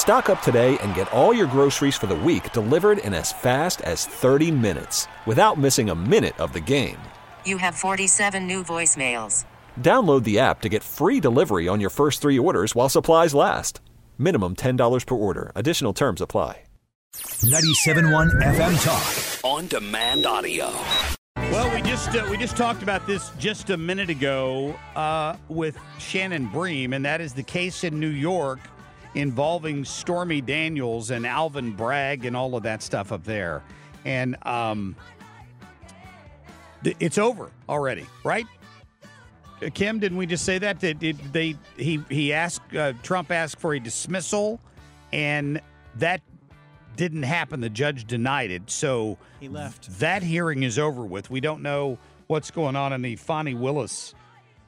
Stock up today and get all your groceries for the week delivered in as fast as 30 minutes without missing a minute of the game. You have 47 new voicemails. Download the app to get free delivery on your first three orders while supplies last. Minimum $10 per order. Additional terms apply. 97.1 FM Talk. On demand audio. Well, we just uh, we just talked about this just a minute ago uh, with Shannon Bream, and that is the case in New York involving Stormy Daniels and Alvin Bragg and all of that stuff up there. And um, th- it's over already, right? Uh, Kim, didn't we just say that? Did, did they he he asked uh, Trump asked for a dismissal, and that didn't happen. The judge denied it, so He left. That hearing is over with. We don't know what's going on in the Fani Willis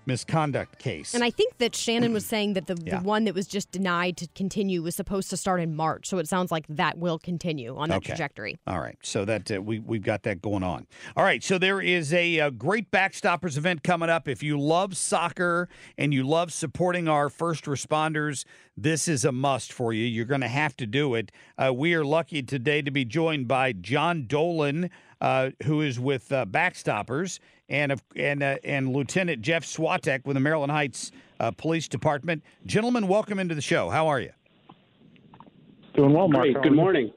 misconduct case. And I think that Shannon was saying that the, Yeah. the one that was just denied to continue was supposed to start in March. So it sounds like that will continue on that Okay. trajectory. All right, so that uh, we we've got that going on. All right, so there is a, uh great backstoppers event coming up. If you love soccer and you love supporting our first responders, this is a must for you. You're going to have to do it. Uh, we are lucky today to be joined by John Dolan, uh, who is with uh, Backstoppers, and of and uh, and Lieutenant Jeff Swatek with the Maryland Heights uh, Police Department. Gentlemen, welcome into the show. How are you? Doing well, Mark. Great. How are Good you? morning.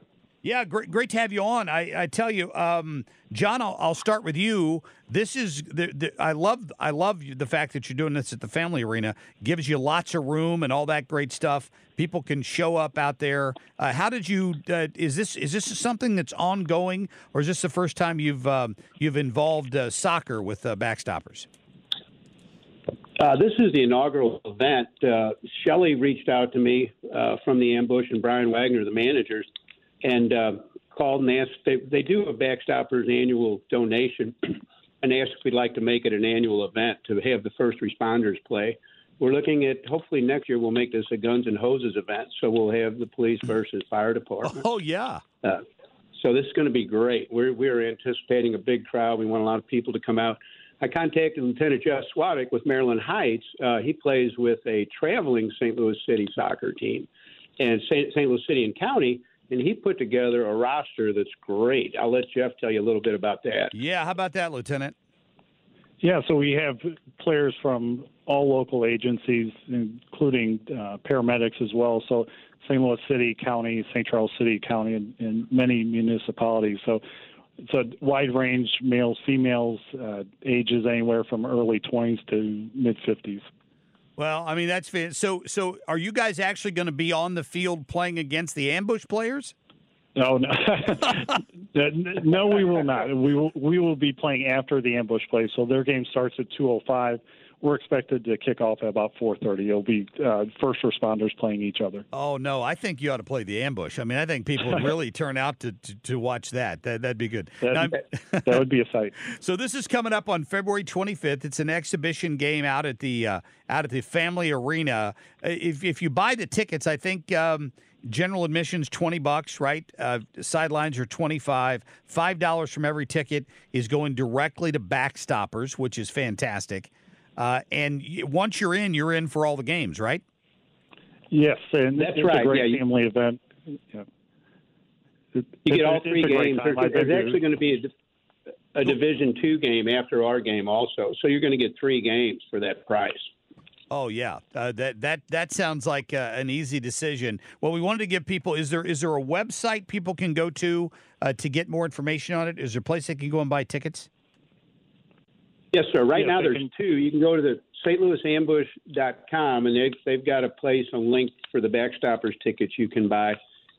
Yeah, great, great to have you on. I, I tell you, um, John, I'll, I'll start with you. This is the, the I love I love the fact that you're doing this at the Family Arena. Gives you lots of room and all that great stuff. People can show up out there. Uh, how did you? Uh, is this is this something that's ongoing, or is this the first time you've um, you've involved uh, soccer with uh, Backstoppers? Uh, this is the inaugural event. Uh, Shelley reached out to me from the ambush and Brian Wagner, the managers, and uh, called and asked. They, they do a Backstoppers annual donation and asked if we'd like to make it an annual event to have the first responders play. We're looking at hopefully next year we'll make this a guns and hoses event, so we'll have the police versus fire department. Oh yeah. Uh, so this is going to be great. We're we're anticipating a big crowd. We want a lot of people to come out. I contacted Lieutenant Jeff Swatek with Maryland Heights. Uh, he plays with a traveling St. Louis City soccer team, and St. St. Louis City and County, and he put together a roster that's great. I'll let Jeff tell you a little bit about that. Yeah, how about that, Lieutenant? Yeah, so we have players from all local agencies, including uh, paramedics as well. So St. Louis City County, St. Charles City County, and, and many municipalities. So it's a wide range, males, females, uh, ages anywhere from early 20s to mid 50s. Well, I mean that's fan- so. So, are you guys actually going to be on the field playing against the ambush players? No, no, no, we will not. We will we will be playing after the ambush play. So their game starts at 2:05. We're expected to kick off at about 4:30. It'll be uh, first responders playing each other. Oh no, I think you ought to play the ambush. I mean, I think people would really turn out to, to, to watch that. that. That'd be good. Now, That, that would be a sight. so this is coming up on February 25th. It's an exhibition game out at the uh, out at the Family Arena. Uh, If if you buy the tickets, I think um, general admissions 20 bucks, right? Uh, sidelines are 25. Five dollars from every ticket is going directly to Backstoppers, which is fantastic. Uh, and once you're in, you're in for all the games, right? Yes, and That's it's right, a great yeah, you- family event. Yeah. It- You it's get all three games. time. There's, I've there's been to- actually going to be a, a Division two game after our game also, so you're going to get three games for that price. Oh yeah, uh, that that that sounds like uh, an easy decision. Well, we wanted to give people is there is there a website people can go to uh, to get more information on it? Is there a place they can go and buy tickets? Yes, sir. Right Yes, now there's can- two. You can go to the stlouisambush.com and they, they've got a place, a link for the Backstoppers tickets you can buy.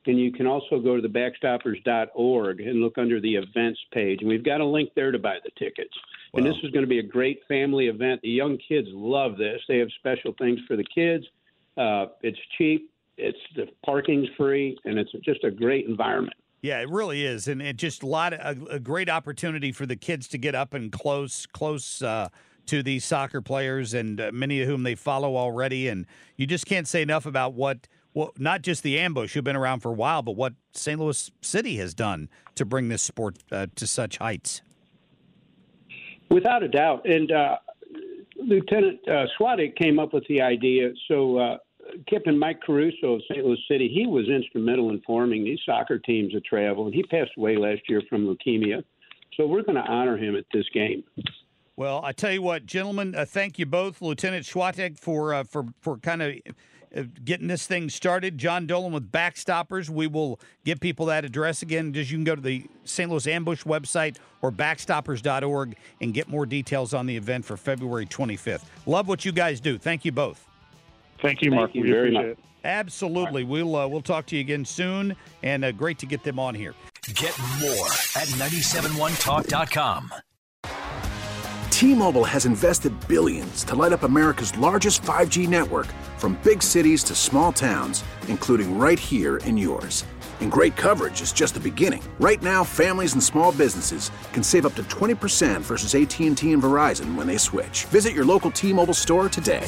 And you can also go to the backstoppers.org and look under the events page. And we've got a link there to buy the tickets. And this is going to be a great family event. The young kids love this. They have special things for the kids. Uh, it's cheap. It's the parking's free, and it's just a great environment. Yeah, it really is, and it just a lot of, a, a great opportunity for the kids to get up and close close uh, to these soccer players, and uh, many of whom they follow already. And you just can't say enough about what well, not just the ambush, who've been around for a while, but what St. Louis City has done to bring this sport uh, to such heights. Without a doubt, and uh, Lieutenant uh, Swatek came up with the idea. So uh, And Mike Caruso of St. Louis City, he was instrumental in forming these soccer teams that travel, and he passed away last year from leukemia. So we're going to honor him at this game. Well, I tell you what, gentlemen, uh, thank you both, Lieutenant Schwatek, for uh, for for kind of uh, getting this thing started. John Dolan with Backstoppers. We will give people that address again. Just you can go to the St. Louis Ambush website or backstoppers.org and get more details on the event for February 25th. Love what you guys do. Thank you both. Thank you, Mark. you we very appreciate much. it. Absolutely. We'll uh, we'll talk to you again soon, and uh, great to get them on here. Get more at 971talk.com. T-Mobile has invested billions to light up America's largest 5G network from big cities to small towns, including right here in yours. And great coverage is just the beginning. Right now, families and small businesses can save up to 20% versus AT&T and Verizon when they switch. Visit your local T-Mobile store today.